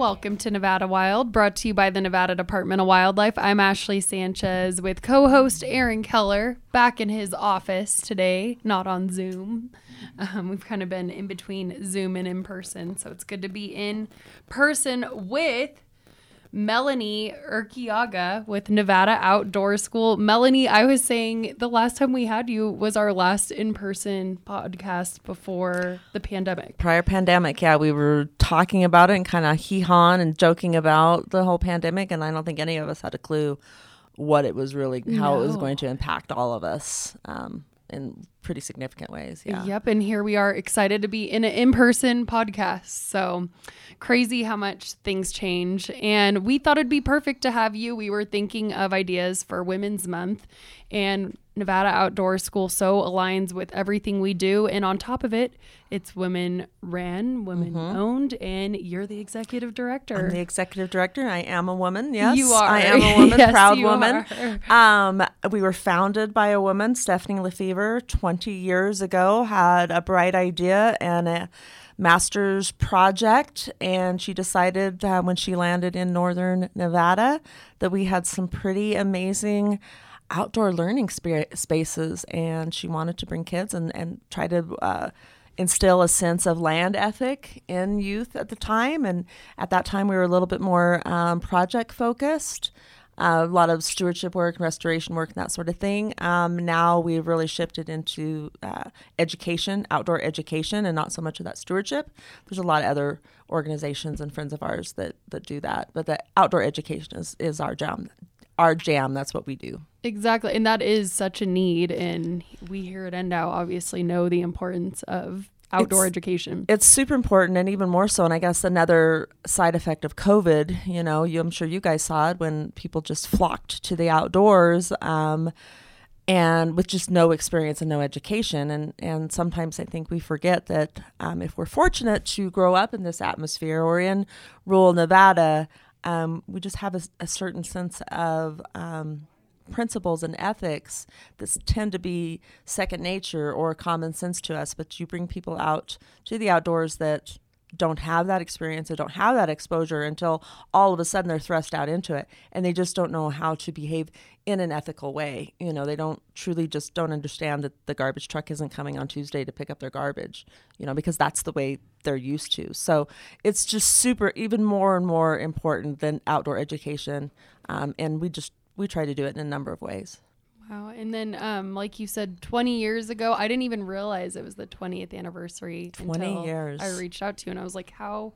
Welcome to Nevada Wild, brought to you by the Nevada Department of Wildlife. I'm Ashley Sanchez with co host Aaron Keller back in his office today, not on Zoom. Um, we've kind of been in between Zoom and in person, so it's good to be in person with Melanie Erquiaga with Nevada Outdoor School. Melanie, I was saying the last time we had you was our last in person podcast before the pandemic. prior pandemic, yeah, we were talking about it and kind of hee hawing and joking about the whole pandemic, and I don't think any of us had a clue what it was really, how it was going to impact all of us um, in pretty significant ways. Yeah. Yep, and here we are excited to be in an in-person podcast. So crazy how much things change. And we thought it'd be perfect to have you. We were thinking of ideas for Women's Month and Nevada Outdoor School so aligns with everything we do. And on top of it, it's women ran, women owned, and you're the executive director. I'm the executive director. I am a woman. Yes, You are. I am a woman, Yes, proud woman. Um, we were founded by a woman, Stephanie Lefevre, 20 years ago. Had a bright idea and a master's project, and she decided uh, when she landed in northern Nevada that we had some pretty amazing outdoor learning spa- spaces, and she wanted to bring kids and and try to. Uh, instill a sense of land ethic in youth at the time. And at that time, we were a little bit more um, project focused, a lot of stewardship work, and restoration work, and that sort of thing. Um, now we've really shifted into uh, education, outdoor education, and not so much of that stewardship. There's a lot of other organizations and friends of ours that, that do that, but the outdoor education is, is our jam. Our jam, that's what we do. Exactly. And that is such a need. And we here at NDOW obviously know the importance of outdoor It's- education. it's super important and even more so and i guess another side effect of covid you know you, i'm sure you guys saw it when people just flocked to the outdoors um, and with just no experience and no education and and sometimes i think we forget that um, if we're fortunate to grow up in this atmosphere or in rural nevada um, we just have a, a certain sense of um, principles and ethics that tend to be second nature or common sense to us, but you bring people out to the outdoors that don't have that experience or don't have that exposure until all of a sudden they're thrust out into it and they just don't know how to behave in an ethical way. You know, they don't truly just don't understand that the garbage truck isn't coming on Tuesday to pick up their garbage, you know, because that's the way they're used to. So it's just super, even more and more important than outdoor education. Um, and we just, we try to do it in a number of ways. Wow. And then, um, like you said, 20 years ago, I didn't even realize it was the 20th anniversary. 20 until years. I reached out to you and I was like, how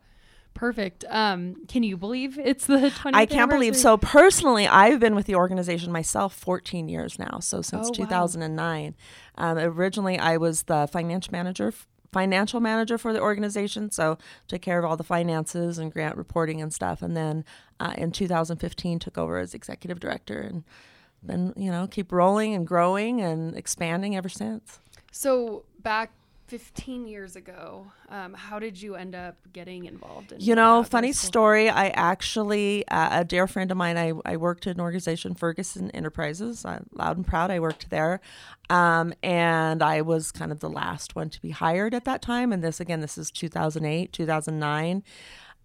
perfect. Um, can you believe it's the 20th I can't believe so. Personally, I've been with the organization myself 14 years now. So since Oh, wow. 2009. Um, originally, I was the financial manager. Financial manager for the organization, so took care of all the finances and grant reporting and stuff. And then uh, in 2015, took over as executive director, and then you know keep rolling and growing and expanding ever since. So, back 15 years ago, um, how did you end up getting involved in You know, funny school? story. I actually, uh, a dear friend of mine, I, I worked at an organization, Ferguson Enterprises. I'm loud and proud, I worked there. Um, and I was kind of the last one to be hired at that time. And this, again, this is 2008, 2009.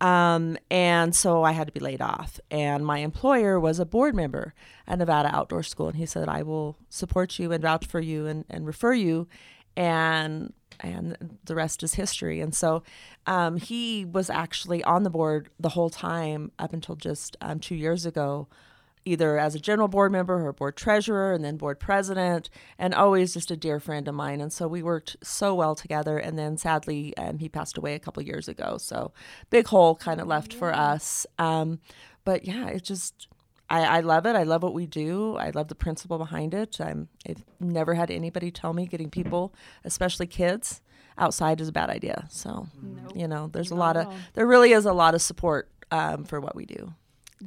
Um, and so I had to be laid off. And my employer was a board member at Nevada Outdoor School. And he said, I will support you and vouch for you and, and refer you. And and the rest is history. And so um, he was actually on the board the whole time up until just um, two years ago, either as a general board member or board treasurer and then board president, and always just a dear friend of mine. And so we worked so well together. And then sadly, um, he passed away a couple years ago. So big hole kind of left for us. Um, but yeah, it just. I, I love it. I love what we do. I love the principle behind it. I'm, I've never had anybody tell me getting people, especially kids, outside is a bad idea. So, Nope. you know, there's a lot of, there really is a lot of support um, for what we do.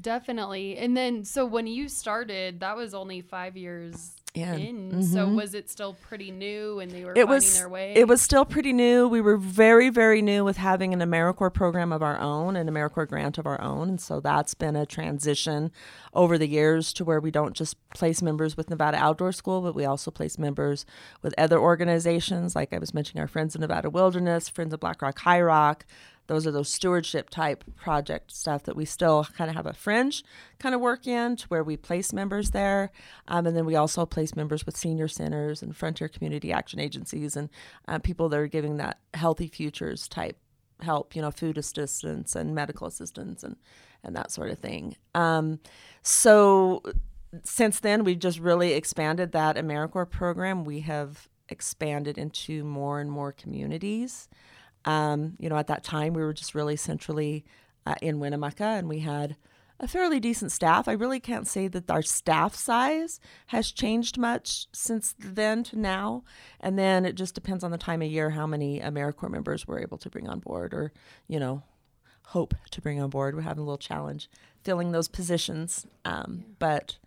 Definitely. And then, so when you started, that was only five years in. in. So was it still pretty new and they were Mm-hmm. it finding was their way? it was still pretty new. We were very very new with having an AmeriCorps program of our own, an AmeriCorps grant of our own, and so that's been a transition over the years to where we don't just place members with Nevada Outdoor School, but we also place members with other organizations like I was mentioning our Friends of Nevada Wilderness, Friends of Black Rock High Rock. Those are those stewardship type project stuff that we still kind of have a fringe kind of work in to where we place members there. Um, and then we also place members with senior centers and frontier community action agencies and uh, people that are giving that healthy futures type help, you know, food assistance and medical assistance and, and that sort of thing. Um, so since then, we've just really expanded that AmeriCorps program. We have expanded into more and more communities. Um, you know, at that time, we were just really centrally uh, in Winnemucca, and we had a fairly decent staff. I really can't say that our staff size has changed much since then to now. And then it just depends on the time of year how many AmeriCorps members we're able to bring on board, or you know, hope to bring on board. We're having a little challenge filling those positions, um, but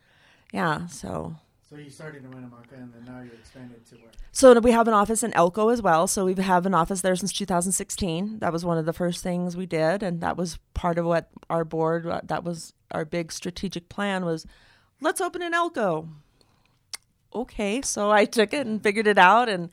yeah, so So you started in Winnemucca and then now you're expanded to where? so we have an office in Elko as well. So we have an office there since 2016. That was one of the first things we did, and that was part of what our board. uh, That was our big strategic plan was, let's open in Elko. Okay, so I took it and figured it out, and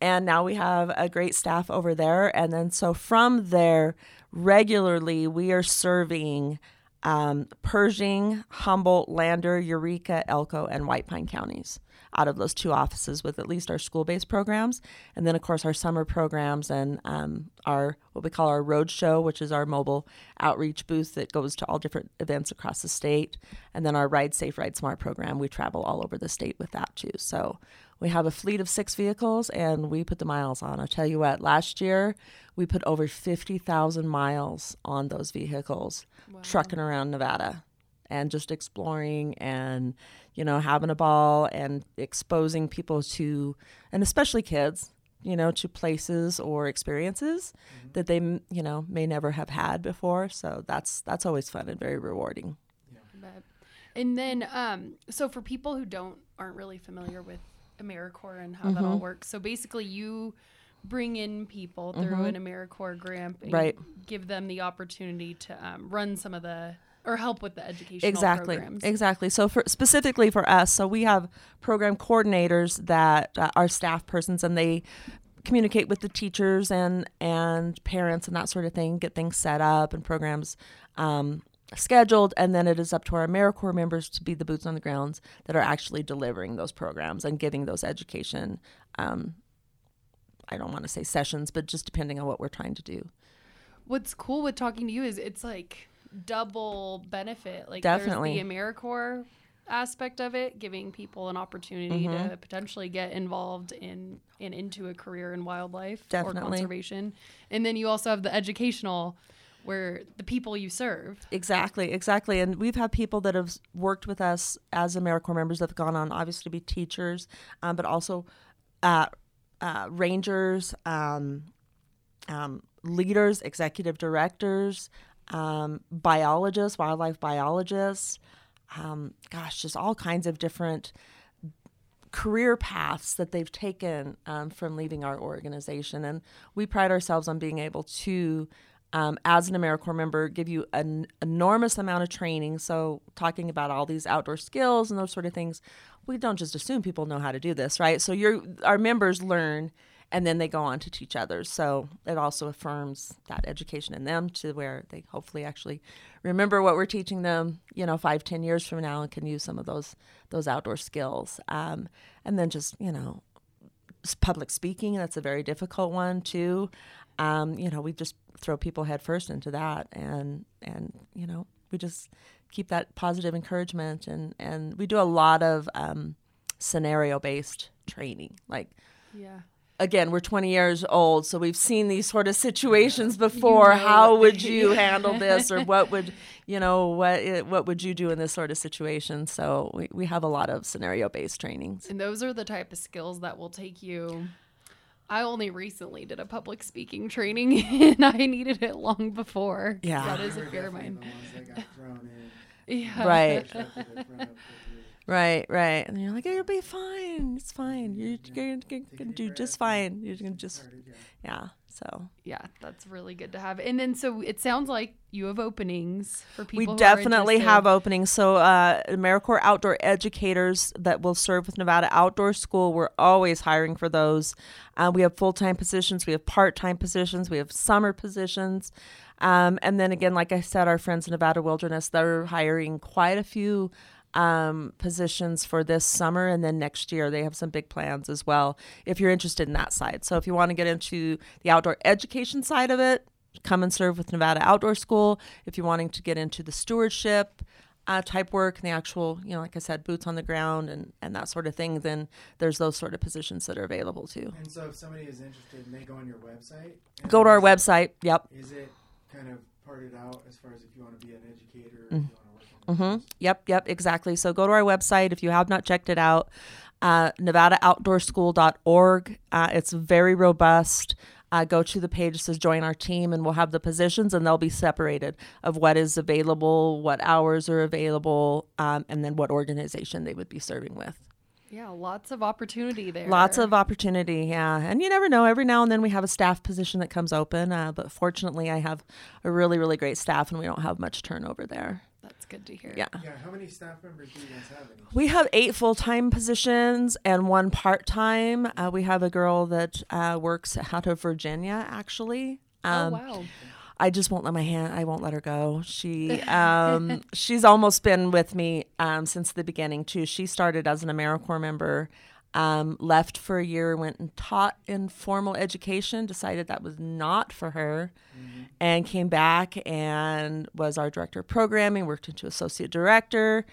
and now we have a great staff over there. And then so from there, regularly we are serving um, Pershing, Humboldt, Lander, Eureka, Elko, and White Pine counties out of those two offices with at least our school based programs. And then, of course, our summer programs and um, our what we call our road show, which is our mobile outreach booth that goes to all different events across the state. And then our Ride Safe, Ride Smart program. We travel all over the state with that too. So we have a fleet of six vehicles and we put the miles on. I'll tell you what, last year we put over 50,000 miles on those vehicles trucking around Nevada and just exploring and, you know, having a ball and exposing people to, and especially kids, you know, to places or experiences that they, you know, may never have had before. So that's, that's always fun and very rewarding. But- And then, um, so for people who don't aren't really familiar with AmeriCorps and how Mm-hmm. that all works, so basically you bring in people through an AmeriCorps grant, and Mm-hmm. Right. Give them the opportunity to um, run some of the or help with the educational exactly programs. exactly so for specifically for us so we have program coordinators that uh, are staff persons and they communicate with the teachers and and parents and that sort of thing get things set up and programs um, scheduled and then it is up to our AmeriCorps members to be the boots on the grounds that are actually delivering those programs and giving those education um, I don't want to say sessions but just depending on what we're trying to do What's cool with talking to you is it's like double benefit. Like Definitely. there's the AmeriCorps aspect of it, giving people an opportunity Mm-hmm. to potentially get involved in and into a career in wildlife or conservation. And then you also have the educational where the people you serve. Exactly, exactly. And we've had people that have worked with us as AmeriCorps members that have gone on, obviously, to be teachers, um, but also uh, uh, rangers, um, um, leaders, executive directors, um, biologists, wildlife biologists. Um, gosh, just all kinds of different career paths that they've taken um, from leaving our organization. And we pride ourselves on being able to, um, as an AmeriCorps member, give you an enormous amount of training. So, talking about all these outdoor skills and those sort of things, we don't just assume people know how to do this, right? So, your our members learn and then they go on to teach others. So it also affirms that education in them to where they hopefully actually remember what we're teaching them, you know, five, ten years from now, and can use some of those those outdoor skills. Um, and then just you know, public speaking that's a very difficult one too. Um, you know, we just throw people headfirst into that, and and you know, we just keep that positive encouragement, and and we do a lot of um, scenario based training, like Yeah. again, we're 20 years old, so we've seen these sort of situations before. know How would you handle this, or what would you know what what would you do in this sort of situation? So we, we have a lot of scenario based trainings. And those are the type of skills that will take you. I only recently did a public speaking training and I needed it long before. Yeah. That is a fear of mine. The ones that got thrown in. Yeah. Right. Expected it thrown up quickly. Right, right. And you're like, it'll be fine. It's fine. You're, you're, you're gonna do just fine. You're gonna just, yeah. So Yeah, that's really good to have. And then so it sounds like you have openings for people. we definitely have openings. So uh, AmeriCorps outdoor educators that will serve with Nevada Outdoor School. We're always hiring for those. Uh, we have full time positions. We have part time positions. We have summer positions. Um, and then again, like I said, our friends in Nevada Wilderness, they're hiring quite a few um, positions for this summer and then next year. They have some big plans as well if you're interested in that side. So if you want to get into the outdoor education side of it come and serve with nevada outdoor school. If you're wanting to get into the stewardship uh, type work and the actual you know like i said boots on the ground and, and that sort of thing then there's those sort of positions that are available too. And so, if somebody is interested, and they go on your website. go to our website. Yep. Is it kind of parted out as far as if you want to be an educator, Mm. or if you want to work on hmm Yep, yep, exactly. So go to our website if you have not checked it out, uh, NevadaOutdoorSchool.org. Uh, it's very robust. Uh, go to the page that says join our team, and we'll have the positions, and they'll be separated of what is available, what hours are available, um, and then what organization they would be serving with. Yeah, lots of opportunity there. Lots of opportunity, yeah. And you never know. Every now and then we have a staff position that comes open, uh, but fortunately, I have a really, really great staff, and we don't have much turnover there. That's good to hear. Yeah. Yeah, how many staff members do you guys have? We have eight full time positions and one part time. Uh, we have a girl that uh, works out of Virginia, actually. Oh Um, wow. I just won't let my hand. I won't let her go. She, um, she's almost been with me um, since the beginning too. She started as an AmeriCorps member, um, left for a year, went and taught in formal education, decided that was not for her, and came back and was our director of programming. Worked into associate director.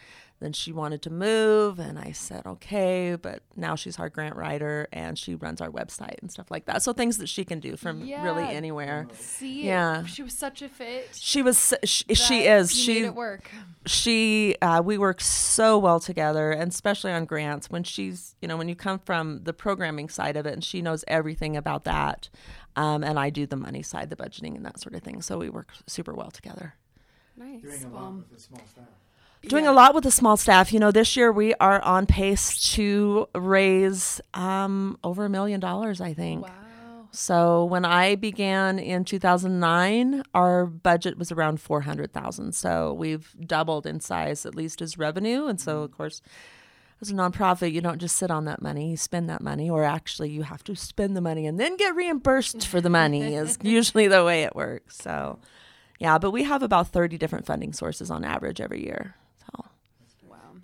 Then she wanted to move, and I said okay. But now she's our grant writer, and she runs our website and stuff like that. So things that she can do from really Yeah. anywhere. See, yeah. she was such a fit. She was. She, she that is. you She made it work. she uh, we work so well together and especially on grants when she's you know when you come from the programming side of it and she knows everything about that um, and i do the money side the budgeting and that sort of thing so we work super well together Nice. Doing a lot Um, with a small staff. Doing yeah. a lot with a small staff you know this year we are on pace to raise um, over a million dollars i think Wow. So when I began in 2009, our budget was around 400,000. So we've doubled in size, at least as revenue. And so, of course, as a nonprofit, you don't just sit on that money; you spend that money, or actually, you have to spend the money and then get reimbursed for the money. is usually the way it works. So, yeah, but we have about 30 different funding sources on average every year.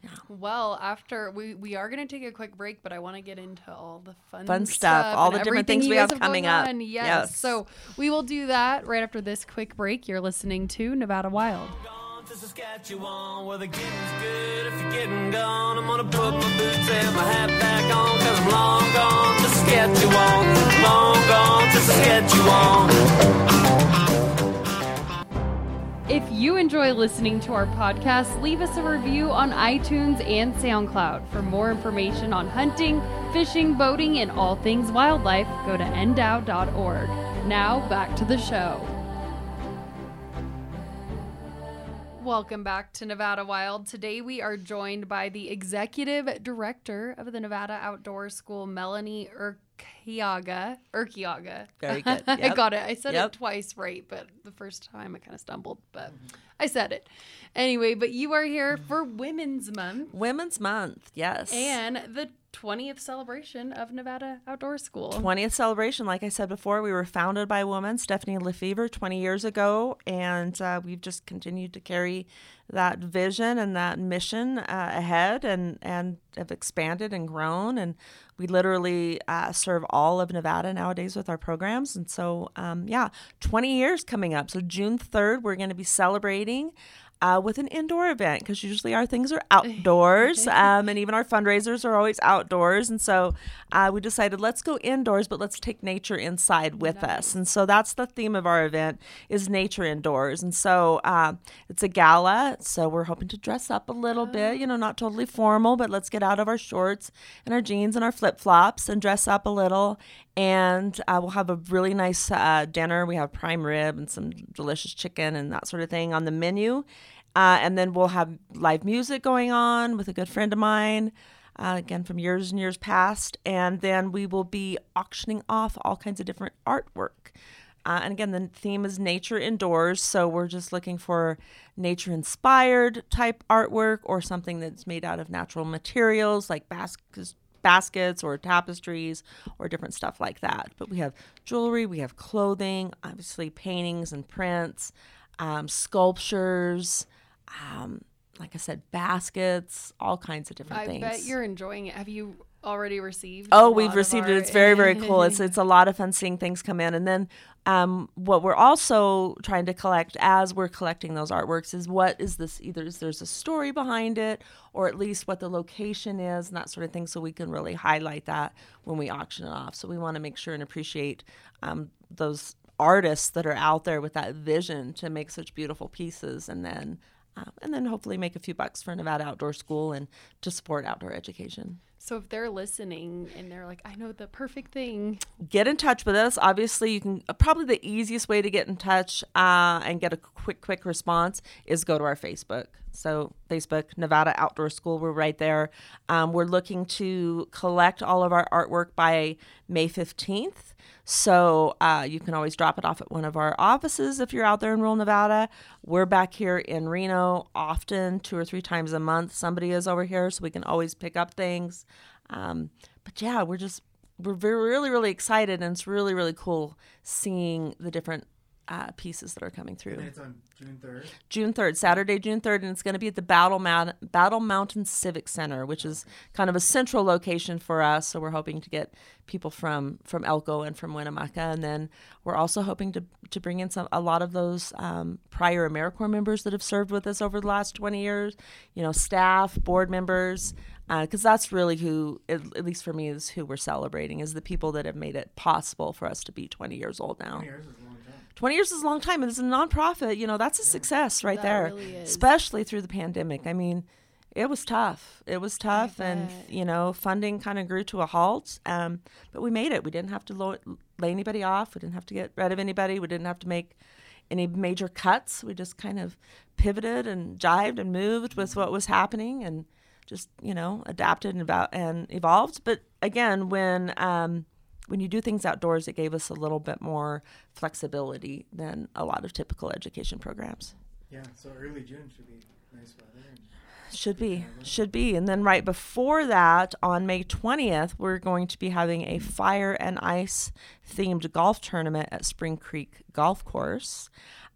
So. Wow. Well, after we we are going to take a quick break, but I want to get into all the fun Fun stuff, all the different things we guys have coming up. on. Yes. Yes. So we will do that right after this quick break. You're listening to Nevada Wild. You enjoy listening to our podcast, leave us a review on iTunes and SoundCloud. For more information on hunting, fishing, boating, and all things wildlife, go to ndow.org. Now, back to the show. Welcome back to Nevada Wild. Today we are joined by the executive director of the Nevada Outdoor School, Melanie Erquiaga. Erquiaga. Very good. I got it. I said Yep. it twice right, but the first time I kind of stumbled, but I said it. Anyway, but you are here for Women's Month Women's Month, yes. and the 20th celebration of Nevada Outdoor School. 20th celebration. Like I said before, we were founded by a woman, Stephanie Lefevre, 20 years ago, and uh, we've just continued to carry that vision and that mission uh, ahead and, and have expanded and grown. And we literally uh, serve all of Nevada nowadays with our programs. And so, um, yeah, 20 years coming up. So, June 3rd, we're going to be celebrating uh, with an indoor event because usually our things are outdoors um, and even our fundraisers are always outdoors and so uh, we decided let's go indoors but let's take nature inside with us. And so that's the theme of our event is nature indoors. And so uh, it's a gala so we're hoping to dress up a little bit you know not totally formal but let's get out of our shorts and our jeans and our flip-flops and dress up a little and uh, we'll have a really nice uh, dinner we have prime rib and some delicious chicken and that sort of thing on the menu Uh, and then we'll have live music going on with a good friend of mine, uh, again from years and years past. And then we will be auctioning off all kinds of different artwork. Uh, and again, the theme is nature indoors. So we're just looking for nature inspired type artwork or something that's made out of natural materials like baskets baskets or tapestries or different stuff like that. But we have jewelry, we have clothing, obviously paintings and prints, um, sculptures, um, like I said, baskets, all kinds of different I things. bet you're enjoying it. Have you already received? Oh, we've received it. It's very, very cool. It's it's a lot of fun seeing things come in. And then um, what we're also trying to collect as we're collecting those artworks is what is this? Either is there's a story behind it, or at least what the location is and that sort of thing, so we can really highlight that when we auction it off. So we want to make sure and appreciate um, those artists that are out there with that vision to make such beautiful pieces, and then. Um, and then hopefully make a few bucks for Nevada Outdoor School and to support outdoor education. So if they're listening and they're like, I know the perfect thing. get in touch with us. Obviously, you can uh, probably the easiest way to get in touch uh, and get a quick, quick response is go to our Facebook. So, Facebook, Nevada Outdoor School, we're right there. Um, we're looking to collect all of our artwork by May 15th. So, uh, you can always drop it off at one of our offices if you're out there in rural Nevada. We're back here in Reno often, two or three times a month. Somebody is over here, so we can always pick up things. Um, but yeah, we're just we're very, really really excited, and it's really really cool seeing the different uh, pieces that are coming through. And it's on June 3rd. June 3rd, Saturday, June 3rd, and it's going to be at the Battle, Mount- Battle Mountain Civic Center, which is kind of a central location for us. So we're hoping to get people from from Elko and from Winnemucca, and then we're also hoping to to bring in some a lot of those um, prior AmeriCorps members that have served with us over the last 20 years. You know, staff, board members. Because that's really who, at, at least for me, is who we're celebrating is the people that have made it possible for us to be 20 years old now. 20 years is a long time. 20 years is a long time and as a nonprofit you know that's a success right That there. really is. especially through the pandemic. I mean it was tough. It was tough and you know funding kind of grew to a halt um, but we made it. We didn't have to lo- lay anybody off. We didn't have to get rid of anybody. We didn't have to make any major cuts. We just kind of pivoted and jived and moved with what was happening and just you know adapted and about and evolved but again when um, when you do things outdoors, it gave us a little bit more flexibility than a lot of typical education programs. Yeah, so early June should be nice weather. And Should be, should be. And then right before that, on May 20th, we're going to be having a fire and ice themed golf tournament at Spring Creek Golf Course.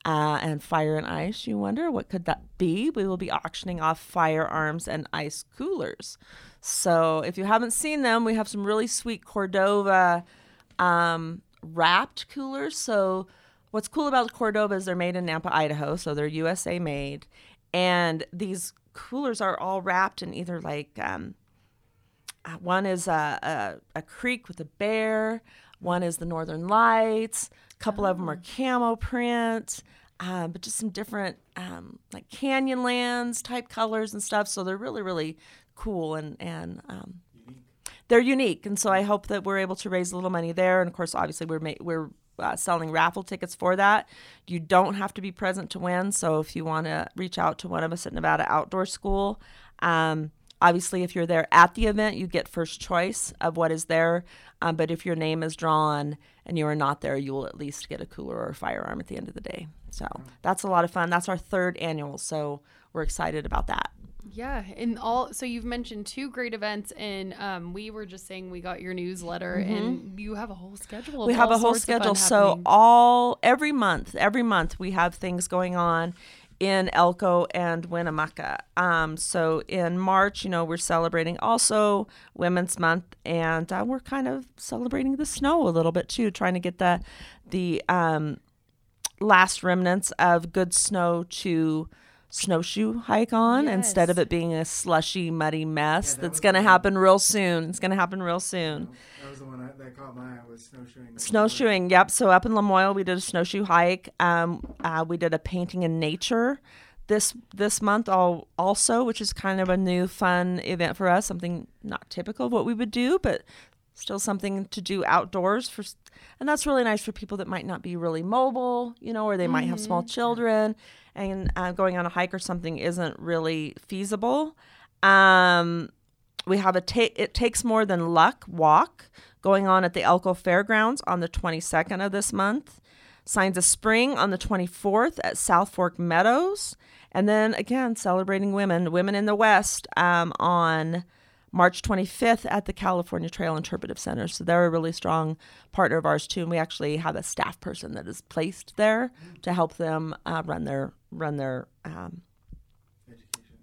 Uh, and fire and ice, you wonder what could that be? We will be auctioning off firearms and ice coolers. So if you haven't seen them, we have some really sweet Cordova um, wrapped coolers. So what's cool about Cordova is they're made in Nampa, Idaho, so they're USA made, and these coolers are all wrapped in either like um, uh, one is a, a a creek with a bear, one is the Northern Lights, a couple of them are camo print. Um, but just some different um, like canyon lands type colors and stuff. So they're really, really cool and and um, they're unique, and so I hope that we're able to raise a little money there. And of course, obviously, we're ma- we're uh, selling raffle tickets for that. You don't have to be present to win. So if you want to reach out to one of us at Nevada Outdoor School, um, obviously, if you're there at the event, you get first choice of what is there. Um, but if your name is drawn and you are not there, you will at least get a cooler or a firearm at the end of the day. So that's a lot of fun. That's our third annual. So we're excited about that. Yeah, and all so you've mentioned two great events, and um, we were just saying we got your newsletter, and you have a whole schedule. We have a whole sorts of fun schedule so happening. all every month every month we have things going on in elko and winnemucca. Um, so in march you know we're celebrating also women's month and uh, we're kind of celebrating the snow a little bit too trying to get the the um, last remnants of good snow to snowshoe hike on instead of it being a slushy muddy mess that that's going to happen real soon it's going to happen real soon That was the one I, that caught my eye was snowshoeing. Snowshoeing, yep. So up in Lamoille, we did a snowshoe hike. Um, uh, we did a painting in nature this this month all, also, which is kind of a new fun event for us. Something not typical of what we would do, but still something to do outdoors for, and that's really nice for people that might not be really mobile, you know, or they might have small children, and uh, going on a hike or something isn't really feasible. Um, we have a ta- it takes more than luck walk going on at the Elko Fairgrounds on the 22nd of this month. Signs of Spring on the 24th at South Fork Meadows. And then again, celebrating women, women in the West um, on March 25th at the California Trail Interpretive Center. So they're a really strong partner of ours too, and we actually have a staff person that is placed there to help them uh, run their run their um,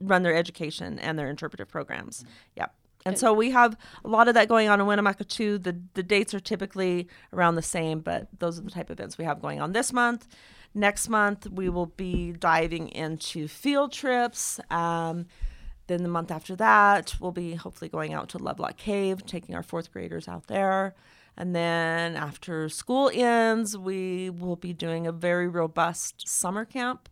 run their education and their interpretive programs. Yep. And so we have a lot of that going on in Winnemucca too. The the dates are typically around the same, but those are the type of events we have going on this month. Next month we will be diving into field trips. Um, then the month after that, we'll be hopefully going out to Lovelock Cave, taking our fourth graders out there. And then after school ends, we will be doing a very robust summer camp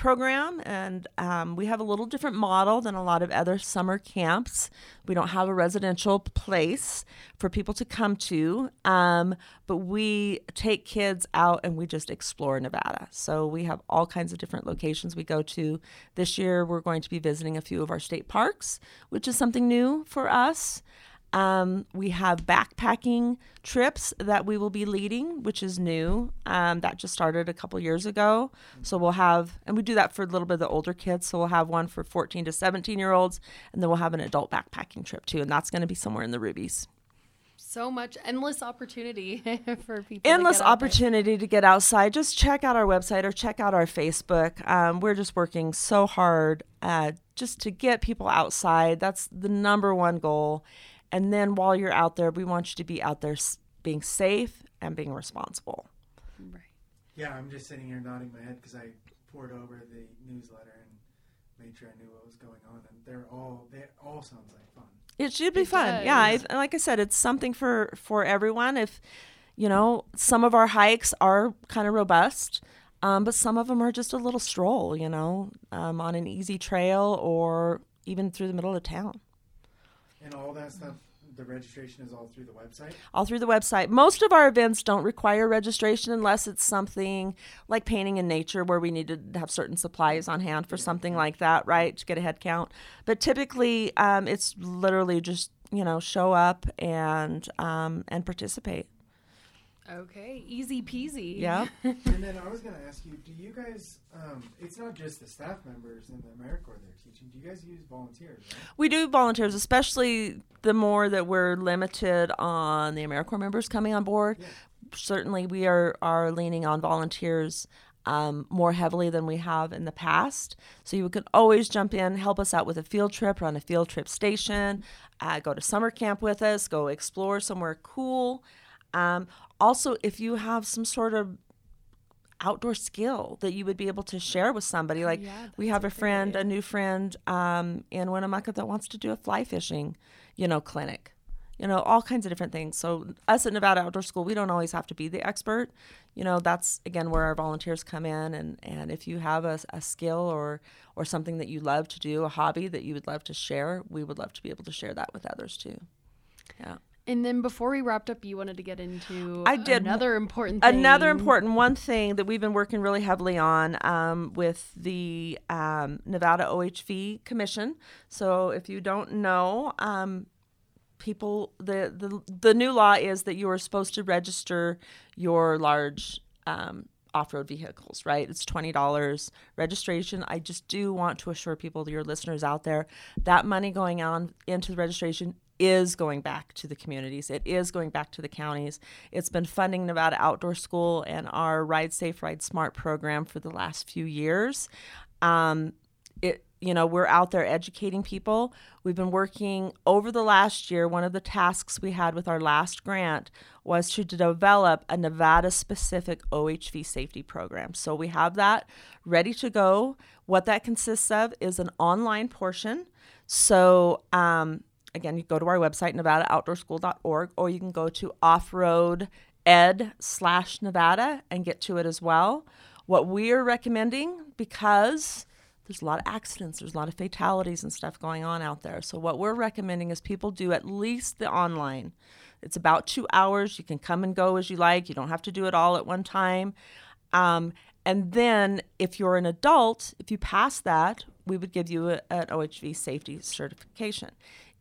program. And um, we have a little different model than a lot of other summer camps. We don't have a residential place for people to come to, um, but we take kids out and we just explore Nevada. So we have all kinds of different locations we go to. This year, we're going to be visiting a few of our state parks, which is something new for us. Um, we have backpacking trips that we will be leading, which is new. Um, that just started a couple years ago. So we'll have, and we do that for a little bit of the older kids. So we'll have one for 14 to 17 year olds, and then we'll have an adult backpacking trip too. And that's going to be somewhere in the Rubies. So much endless opportunity for people. to endless get opportunity to get outside. Just check out our website or check out our Facebook. Um, we're just working so hard uh, just to get people outside. That's the number one goal. And then while you're out there, we want you to be out there being safe and being responsible. Right. Yeah, I'm just sitting here nodding my head because I poured over the newsletter and made sure I knew what was going on, and they're all they all sounds like fun. It should be It fun. Yeah, I, like I said, it's something for for everyone. If you know, some of our hikes are kind of robust, um, but some of them are just a little stroll. You know, um, on an easy trail or even through the middle of town. And all that stuff, the registration is all through the website. all through the website. Most of our events don't require registration unless it's something like painting in nature where we need to have certain supplies on hand for something like that, right? To get a head count. But typically, um, it's literally just you know show up and um, and participate. Okay, easy peasy. Yeah. and then I was going to ask you, do you guys? Um, it's not just the staff members in the AmeriCorps they're teaching. Do you guys use volunteers? Right? We do volunteers, especially the more that we're limited on the AmeriCorps members coming on board. Certainly, we are, are leaning on volunteers um, more heavily than we have in the past. So you can always jump in, help us out with a field trip, run a field trip station, uh, go to summer camp with us, go explore somewhere cool. Um, also, if you have some sort of outdoor skill that you would be able to share with somebody. Like yeah, we have a friend, a new friend um, in Winnemucca that wants to do a fly fishing, you know, clinic. You know, all kinds of different things. So us at Nevada Outdoor School, we don't always have to be the expert. You know, that's again where our volunteers come in. And, and if you have a, a skill or or something that you love to do, a hobby that you would love to share, we would love to be able to share that with others too. Yeah. And then before we wrapped up, you wanted to get into I did. another important thing. Another important one thing that we've been working really heavily on um, with the um, Nevada OHV Commission. So, if you don't know, um, people the, the the new law is that you are supposed to register your large um, off-road vehicles right it's $20 registration i just do want to assure people your listeners out there that money going on into the registration is going back to the communities. It is going back to the counties. It's been funding nevada outdoor school and our ride safe ride smart program for the last few years. Um, it you know we're out there educating people. We've been working over the last year one of the tasks we had with our last grant was to develop a nevada specific ohv safety program. So we have that ready to go. What that consists of is an online portion. So um, again you go to our website nevadaoutdoorschool.org or you can go to offroad ed slash nevada and get to it as well what we are recommending because there's a lot of accidents, there's a lot of fatalities and stuff going on out there. So what we're recommending is people do at least the online. It's about two hours. You can come and go as you like. You don't have to do it all at one time. Um, and then, if you're an adult, if you pass that, we would give you an OHV safety certification.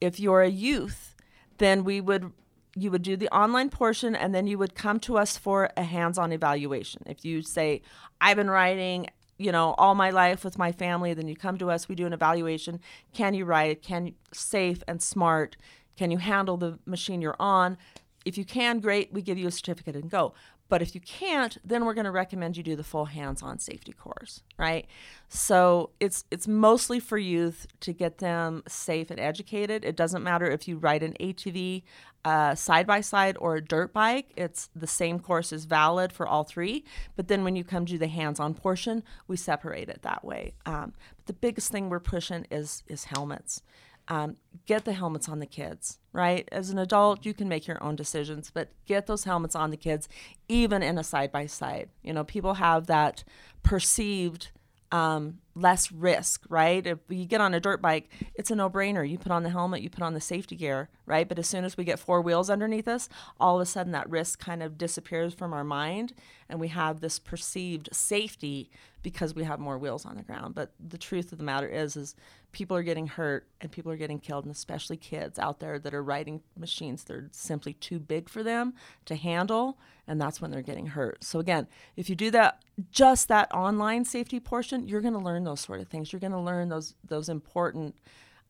If you're a youth, then we would you would do the online portion and then you would come to us for a hands-on evaluation. If you say, I've been riding, you know, all my life with my family, then you come to us, we do an evaluation. Can you ride? Can you safe and smart? Can you handle the machine you're on? If you can, great, we give you a certificate and go. But if you can't, then we're going to recommend you do the full hands-on safety course, right? So it's it's mostly for youth to get them safe and educated. It doesn't matter if you ride an ATV, uh, side by side, or a dirt bike. It's the same course is valid for all three. But then when you come to the hands-on portion, we separate it that way. Um, but the biggest thing we're pushing is is helmets um, get the helmets on the kids, right? As an adult, you can make your own decisions, but get those helmets on the kids, even in a side by side. You know, people have that perceived um, less risk, right? If you get on a dirt bike, it's a no brainer. You put on the helmet, you put on the safety gear, right? But as soon as we get four wheels underneath us, all of a sudden that risk kind of disappears from our mind and we have this perceived safety because we have more wheels on the ground. But the truth of the matter is, is people are getting hurt and people are getting killed, and especially kids out there that are riding machines that are simply too big for them to handle, and that's when they're getting hurt. So again, if you do that, just that online safety portion, you're going to learn those sort of things. You're going to learn those those important.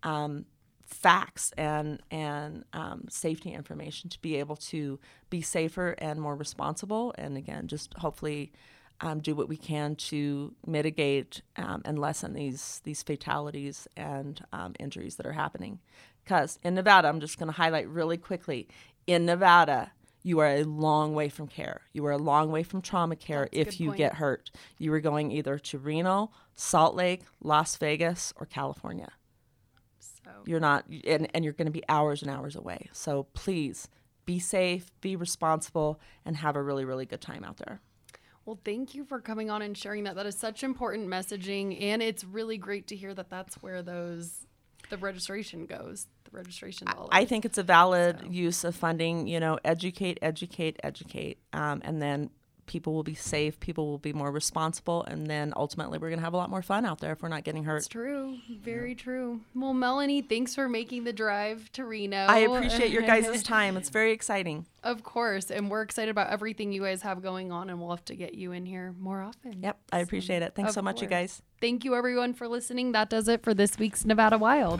Um, facts and and um, safety information to be able to be safer and more responsible and again just hopefully um, do what we can to mitigate um, and lessen these these fatalities and um, injuries that are happening. Because in nevada i'm just going to highlight really quickly in nevada you are a long way from care. You are a long way from trauma care That's if you point. get hurt. You are going either to reno salt lake las vegas or california. So you're not and, and you're going to be hours and hours away. So please be safe be responsible and have a really really good time out there Well, thank you for coming on and sharing that. That is such important messaging, and it's really great to hear that that's where those the registration goes. The registration dollars. i think it's a valid use of funding you know educate educate educate um, and then people will be safe people will be more responsible and then ultimately we're going to have a lot more fun out there if we're not getting hurt It's true. Very true. Well, Melanie, thanks for making the drive to Reno. i appreciate your guys' time it's very exciting Of course, and we're excited about everything you guys have going on, and we'll have to get you in here more often. yep i appreciate it thanks Of so much you guys Thank you, everyone, for listening. That does it for this week's Nevada Wild.